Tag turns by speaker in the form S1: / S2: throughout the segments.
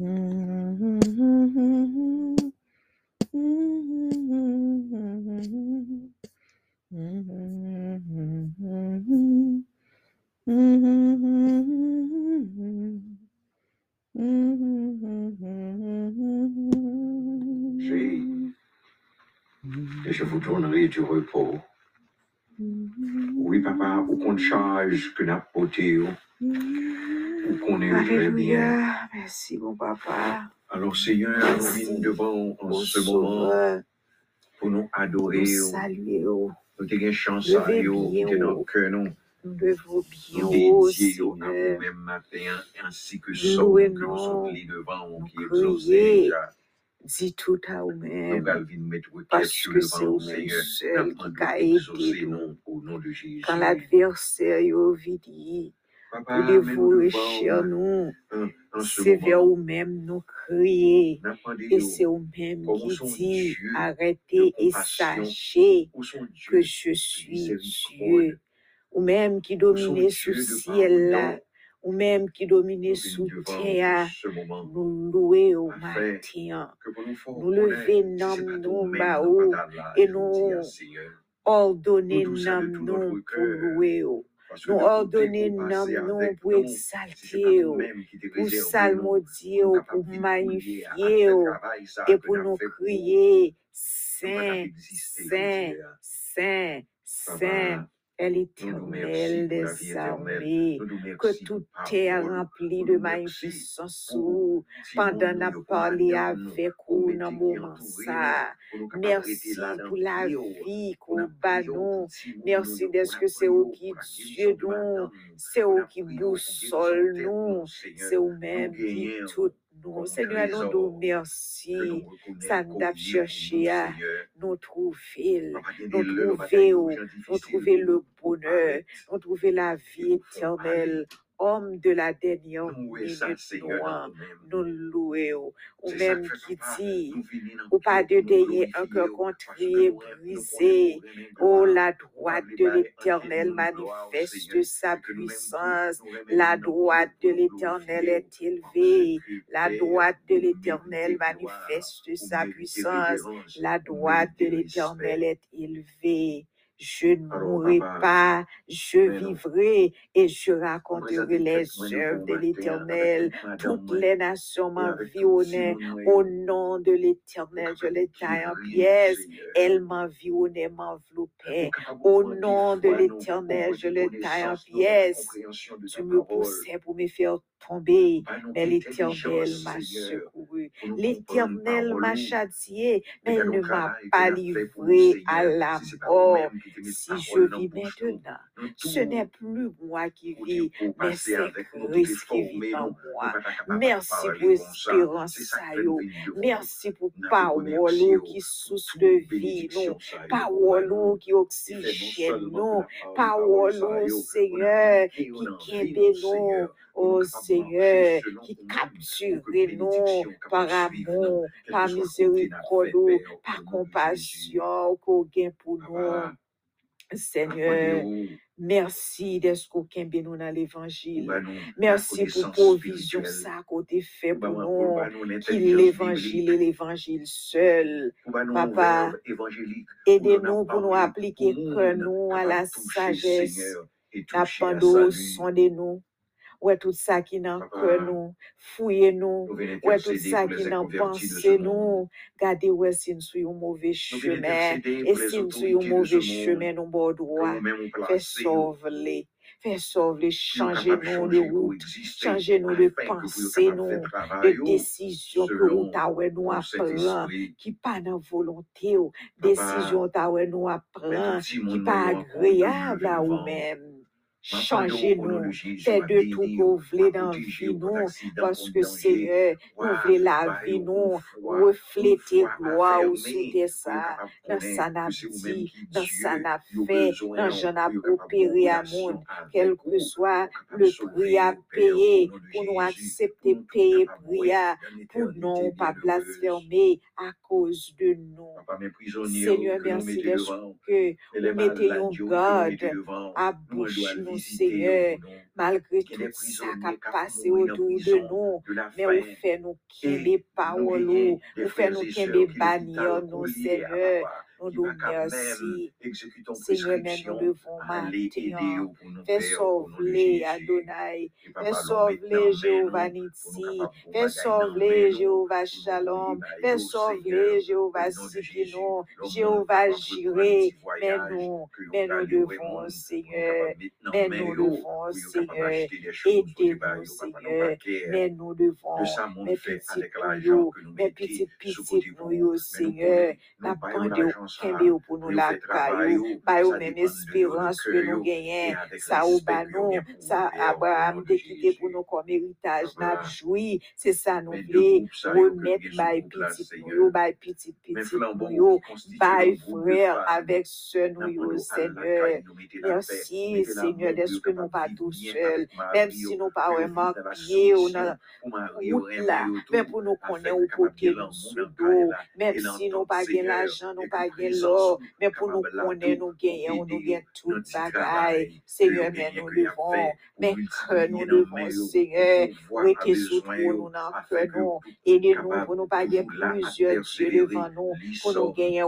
S1: Et je vous donnerai du repos. Oui, papa, ou qu'on charge que n'a porté, ou qu'on est très bien.
S2: Merci, mon papa.
S1: Alors, Seigneur, nous venons devant en ce moment pour nous
S2: nous
S1: adorer.
S2: saluer, oh.
S1: Nous avons chance à est
S2: oh.
S1: nous.
S2: Nous devons bien, oh
S1: dédier
S2: Seigneur,
S1: vous-même matin, ainsi que somme que nous sommes devant,
S2: nous
S1: qui exaucé
S2: dis tout à vous-même, parce que c'est vous-même seul qui a aidé nous.
S1: au
S2: Quand l'adversaire yo vidi,
S1: Papa,
S2: voulez
S1: mais
S2: vous
S1: nous
S2: c'est vers vous-même nous crier. Et c'est vous-même qui dit, arrêtez et sachez que je suis Dieu. Ou même qui dominez sous ciel là, ou même qui dominez sous terre, nous louer au matin.
S1: nous
S2: lever
S1: pas
S2: nous
S1: toi-même
S2: ba
S1: dans
S2: ou,
S1: pas là,
S2: et nous ordonner
S1: tout
S2: nous pour louer Nous ordonner
S1: pour
S2: nam
S1: passer
S2: nous
S1: avec
S2: pour
S1: nous, si c'est pas
S2: exalter au,
S1: toi-même qui t'es
S2: pour
S1: réservé, nous,
S2: salmodier
S1: nous à
S2: l'éternel
S1: la
S2: des armées. Que toute terre remplie de magnificence pendant
S1: madame, nous,
S2: avec
S1: mettre
S2: dans moment ça. Merci pour la
S1: vie, oh,
S2: qu'on bat
S1: oh,
S2: Merci d'être que c'est vous
S1: oh,
S2: qui
S1: la
S2: Dieu nous. C'est vous qui
S1: oh,
S2: boussole
S1: tête
S2: nous. C'est
S1: Seigneur,
S2: vous
S1: nous
S2: même qui tout Seigneur, nous nous merci. Ça nous cherché à nous trouver, nous trouver, nous le bonheur, nous trouver la vie éternelle. Homme de la dernière minute,
S1: Seigneur,
S2: nous, louer, ou même qui dit, ou pas de délier un cœur contrié, brisé. Oh, la
S1: Nous
S2: droite de l'éternel manifeste sa puissance. La droite de l'éternel est élevée. La droite de l'éternel manifeste sa puissance. La droite de l'éternel est élevée. Je ne mourrai pas, je vivrai et je raconterai les œuvres de l'éternel. Toutes les nations
S1: moi,
S2: au nom de l'éternel. Je les taille en pièces. Elles m'environnent,
S1: Pour
S2: m'enveloppaient. Au nom de l'éternel, je les taille en pièces. Tu me poussais pour me faire
S1: nous
S2: mais l'éternel m'a secouru. L'éternel m'a châtié, mais il ne m'a pas livré à la mort. Si je vis maintenant, ce n'est plus moi qui vis, mais c'est Christ qui vit en moi. Merci pour
S1: comme ça.
S2: espérance
S1: C'est ça
S2: ça
S1: qui fait nous
S2: yo.
S1: venir devant nous.
S2: Merci pour parole qui source de vie
S1: qu'on
S2: Parole qui
S1: non
S2: oxygène
S1: la parole,
S2: Seigneur qui
S1: dans la Seigneur, pour
S2: Oh Seigneur, qui
S1: ton même, pour que
S2: capture nous par amour, par miséricorde, par compassion qu'on gagne pour nous. Seigneur, merci d'être qu'on nous dans l'évangile. Merci pour provision ça côté fait
S1: ou
S2: pour
S1: nous,
S2: qui l'évangile est l'évangile seul. Papa, aidez-nous pour nous appliquer que nous à la sagesse.
S1: Et salut.
S2: sondez-nous. Ouais, tout ça qui dans cœur
S1: Papa,
S2: nous, fouillez-nous.
S1: nous venons
S2: Ouais, tout
S1: intercéder
S2: ça
S1: pour
S2: qui
S1: les
S2: dans
S1: inconvertis de ce
S2: pensée
S1: monde.
S2: nous. Gardez ouais si nous sommes un mauvais
S1: Nous venons
S2: chemin.
S1: intercéder
S2: Et
S1: pour les
S2: si nous sommes un
S1: autorités de monde
S2: chemin, nous
S1: que nous-mêmes
S2: Fais. Fais
S1: de changer
S2: route.
S1: que
S2: pensée nous. De décision que nous t'avons nous
S1: ton
S2: apprend.
S1: Saint-Esprit.
S2: Qui pas dans volonté. ou.
S1: Papa,
S2: Décision t'avons nous
S1: mais
S2: apprend.
S1: tout petit
S2: Qui pas agréable à
S1: devant. Au de
S2: nous.
S1: À
S2: de tout vous
S1: à
S2: dans
S1: protéger
S2: vie nous. Parce que. Seigneur, nous voulons la vie nous.
S1: foi
S2: gloire ou des
S1: pour
S2: ça.
S1: de
S2: Dans ça
S1: connaître
S2: n'a
S1: que c'est vous-même
S2: dit,
S1: qui
S2: dans ça
S1: Dieu,
S2: n'a
S1: yo
S2: fait,
S1: besoin,
S2: dans a
S1: de
S2: opéré à monde. Quel que
S1: vous,
S2: soit le prix à
S1: au
S2: payer
S1: de
S2: pour nous accepter
S1: nous
S2: payer
S1: de
S2: prière pour non pas blasphémer à cause de nous.
S1: Papa, mes prisonniers
S2: Seigneur,
S1: que nous
S2: merci
S1: mettez
S2: Seigneur, malgré tout ça qui a passé autour de nous, mais
S1: on
S2: fait nous
S1: qui
S2: les
S1: paroles,
S2: on fait nous
S1: qui les bannières,
S2: Seigneur. Nous nous merci. Seigneur, mais nous devons maintenant. Fais sauver Adonai. Fais sauver Jéhovah
S1: Nitsi.
S2: Fais sauver Jéhovah Shalom. Fais sauver Jéhovah
S1: Sikino.
S2: Jéhovah
S1: Jiré.
S2: Mais nous, mais nous devons, Seigneur. Mais nous devons, Seigneur. Aidez-nous, Seigneur. Mais nous devons, mais
S1: petits
S2: nous,
S1: mais petits
S2: petits
S1: nous, Seigneur
S2: kembe ou pou
S1: nou
S2: lakay ou, bay
S1: ou menm espirans
S2: ke
S1: nou genyen,
S2: sa
S1: ou banon, sa
S2: Abraham
S1: dekite
S2: pou nou kom eritaj
S1: nan
S2: joui, se sa nou
S1: vle, remet
S2: bay
S1: pitit nou yo, bay pitit
S2: pitit nou yo, bay
S1: frèr
S2: avèk se
S1: nou
S2: yo, Seigneur.
S1: Mersi,
S2: Seigneur,
S1: deske
S2: nou
S1: pa tou
S2: sel,
S1: menm
S2: si
S1: nou pa wèman
S2: kye ou nan
S1: wout
S2: la, menm
S1: pou
S2: nou
S1: konen
S2: ou
S1: pote
S2: nou
S1: sou
S2: do,
S1: menm
S2: si
S1: nou
S2: pa gen
S1: l'ajan, nou
S2: pa gen
S1: gen
S2: lor,
S1: men
S2: pou
S1: nou
S2: konen nou
S1: genyen, nou
S2: gen tout bagay,
S1: seye
S2: men
S1: nou
S2: levon, men kre nou
S1: levon seye, weke
S2: sou trou
S1: nou
S2: nan kre
S1: nou,
S2: ede nou
S1: pou
S2: nou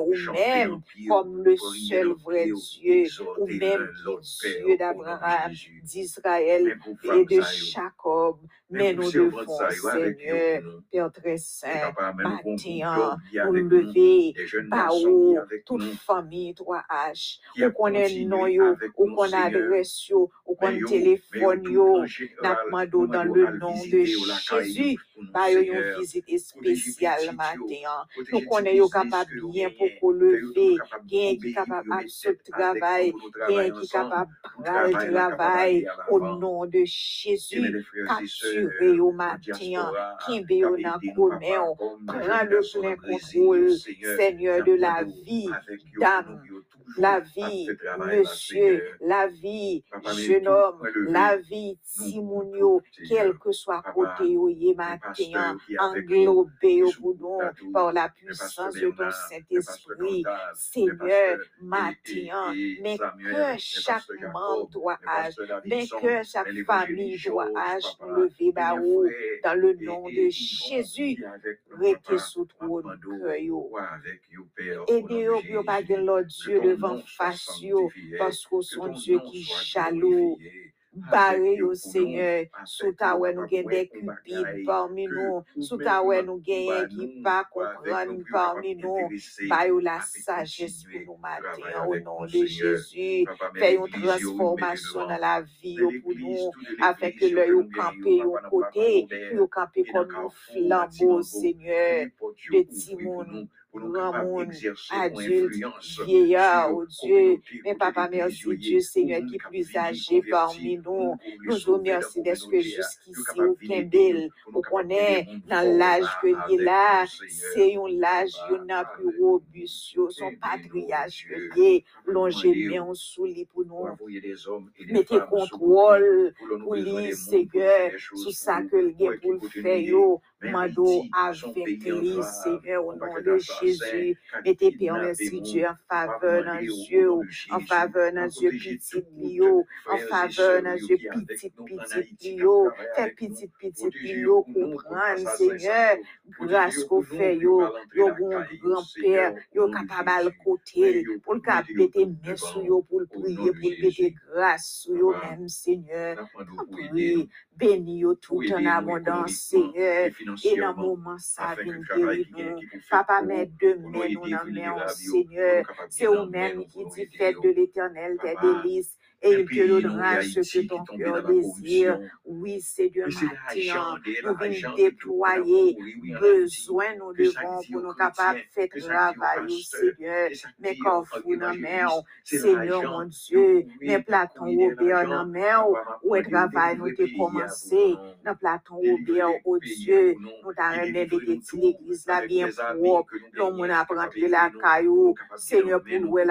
S2: ou
S1: men,
S2: kom le sel
S1: vre
S2: Diyo, ou
S1: men Diyo
S2: d'Abraham, d'Israël, et de Jacob,
S1: mais
S2: nous devons, Seigneur, Père très saint, matin,
S1: pour
S2: nous lever, par
S1: où
S2: toute famille, 3H, ou
S1: qu'on
S2: est non, ou qu'on adresse, ou
S1: qu'on
S2: téléphone, n'a dans le nom de Jésus, par
S1: une
S2: visite spéciale matin,
S1: hein. nous
S2: connaissons
S1: capable bien pour
S2: qu'on
S1: lever,
S2: bien
S1: qui
S2: capable
S1: de
S2: ce
S1: travail, bien qui
S2: capable
S1: de travail,
S2: au nom de Jésus, capture
S1: asure
S2: yo
S1: matyen,
S2: kimbe yo nan
S1: kome
S2: yo,
S1: pran
S2: le
S1: plen
S2: kontrol,
S1: seigneur
S2: de la
S1: vi, dam,
S2: la vie, monsieur, la vie, jeune homme, la vie,
S1: Timounio,
S2: quel que soit côté où
S1: il
S2: matin, englobé
S1: au boudon
S2: par la puissance de ton Saint-Esprit, Seigneur, matin, mais que chaque membre doit âge, mais que chaque famille doit âge lever
S1: barreau
S2: dans le nom de Jésus reke sou
S1: troun
S2: kre yo.
S1: Ede
S2: yo pou yo
S1: bagen
S2: Diyo devan
S1: fasyo,
S2: son Diyo
S1: ki
S2: jalou.
S1: Bare
S2: yo, Seigneur,
S1: sou
S2: ta wè nou gen de parmi nou, sou ta wè nou genyen ki pa kompran parmi nou, bayo la sajes pou nou
S1: maten,
S2: au nom de Jésus, fè yon transformasyon nan la vi yo pou nou, afè ke lè
S1: yo
S2: kampe
S1: yo
S2: kote, yo kampe
S1: kon
S2: nou
S1: flambo,
S2: Seigneur, de ti
S1: moun, pour nous capables d'exercer une influence.
S2: Vieillard, oh Dieu, mais papa, merci Dieu, Seigneur, qui plus âgé parmi nous.
S1: Nous
S2: vous remercions parce que jusqu'ici, aucun
S1: bel, vous
S2: connaît dans l'âge que il
S1: est
S2: là, c'est un
S1: âge,
S2: il a plus robuste, son patriarche que il
S1: est,
S2: longé en souli pour nous. Mettez contrôle
S1: pour
S2: lui, Seigneur,
S1: sur
S2: ça que le
S1: pour
S2: le faire, Mando avec lui, Seigneur, au nom de Jésus. Mettez Père, merci Dieu, en faveur dans Dieu, en faveur dans Dieu, petit Pio, en faveur dans Dieu, petit, petit
S1: Pio. Fais
S2: petit, petit
S1: Pio
S2: comprendre, Seigneur, grâce qu'on fait, yo, yo, grand-père, yo, capable côté, pour le cap, péter mes sur yo, pour le prier, pour le péter grâce sur yo, même, Seigneur.
S1: Oui,
S2: béni yo tout en abondance, Seigneur,
S1: et
S2: dans moment ça vient guérir Papa,
S1: mais
S2: demain,
S1: nous en
S2: Seigneur. C'est
S1: vous-même
S2: qui dit, faites de l'éternel tes délices et,
S1: et puis,
S2: que le
S1: rage
S2: que ton cœur désire. Oui, Seigneur,
S1: maintenant,
S2: nous venons déployer. Besoin, nous devons pour nous capables de faire travail, Seigneur. Mais quand vous
S1: n'en
S2: Seigneur mon Dieu, mais Platon Robert n'en
S1: mer,
S2: où est
S1: le
S2: travail nous t'ai commencé, dans Platon Robert, oh Dieu,
S1: nous
S2: t'as
S1: remédié
S2: l'église là bien propre, l'homme
S1: on
S2: a rentré la caillou, Seigneur, pour
S1: nous,
S2: elle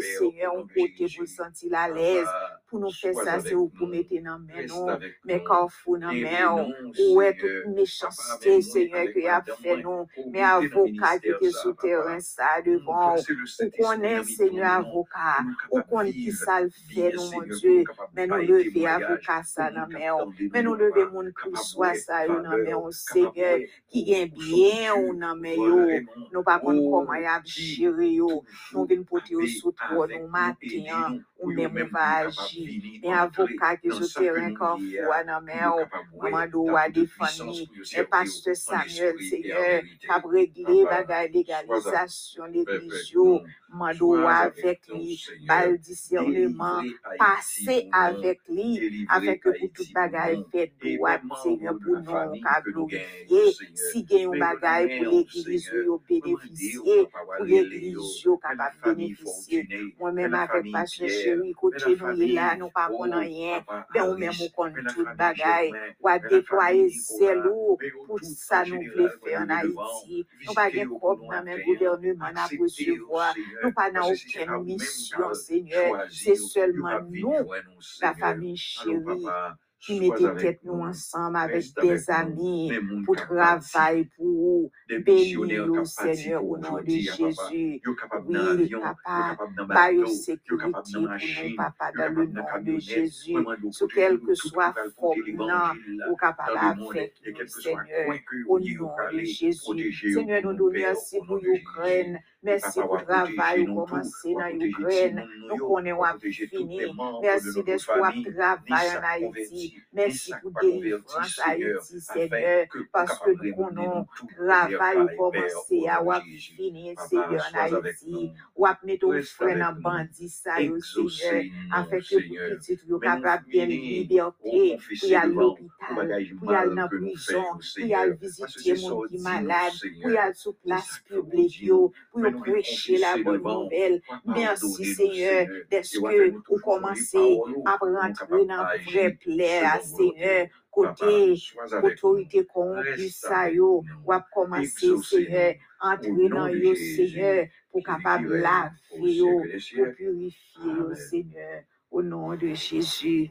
S1: Seigneur, on
S2: côté pour sentir la l'aise.
S1: Papa,
S2: Pour nous faire
S1: Sois
S2: ça,
S1: avec
S2: c'est ou pour
S1: nous.
S2: mettre dans main
S1: Reste
S2: nous.
S1: avec
S2: Mais
S1: nous.
S2: carrefour dans main
S1: Guéris-nous,
S2: Où est
S1: Seigneur.
S2: toute méchanceté, Seigneur, que y a fait nous. Mais avocat qui était sous terrain, ça devant. Ou qu'on est, Seigneur, avocat. Ou qui ça le fait, nous, mon Dieu? Mais nous lever avocat ça dans main. Mais nous lever mon cri soit ça yo dans main, oh, Seigneur, qui gagne bien ou dans main yo. Nous pas connaître comment y a gérer yo. Nous venons porter au sous toi, nous matin, ou même on va sur terrain carrefour dans main, maman doit défendre. Et pasteur Samuel, Seigneur, a réglé bagay légalisation l'église yo. Mando avec lui, bal discernement, passer avec lui, avec que pour tout bagay fait droit, Seigneur, pour nous, qu'a glorifier. Si gen yon bagay pour l'église yo bénéficier, pour l'église yo capable bénéficier. Moi-même avec pasteur chéri, côté nous y nous pas connaissons rien. Ben ou même ou tout bagay, ou à déployer zèle ou pour ça nous voulons faire en Haïti. Nous pas gen kop dans même gouvernement à recevoir. Nous pas dans aucune mission, Seigneur. C'est seulement nous, la famille chérie, qui mettez tête nous ensemble avec des amis pour travailler pour bénir nous, Seigneur, au nom de Jésus. Oui, papa, par sécurité pour nous, papa, dans le nom de Jésus. Sous quel que soit forme, ou capable avec Seigneur, au nom de Jésus. Seigneur, nous nous merci pour l'Ukraine. Merci pour le travail commencé dans l'Ukraine. Nous connaissons fini. Merci de ce travail en Haïti. Merci pour délivrance Haïti, Seigneur, parce que nous connaissons travail commencé à fini, Seigneur, en Haïti. Ou à mettre au frein dans bandit, ça, Seigneur, afin que pour petit, vous capable de liberté, aller à l'hôpital, aller dans la prison, pour y aller visiter les gens qui sont malades, pour y aller sur place publique, pour prêcher la bonne nouvelle. Merci Seigneur, d'est-ce que vous commencez à rentrer dans le vrai plaire, Seigneur, côté autorité corrompue, ça yo, à commencer, Seigneur, entrer dans yo, Seigneur, pour capable laver yo, pour purifier yo, Seigneur, au nom de Jésus.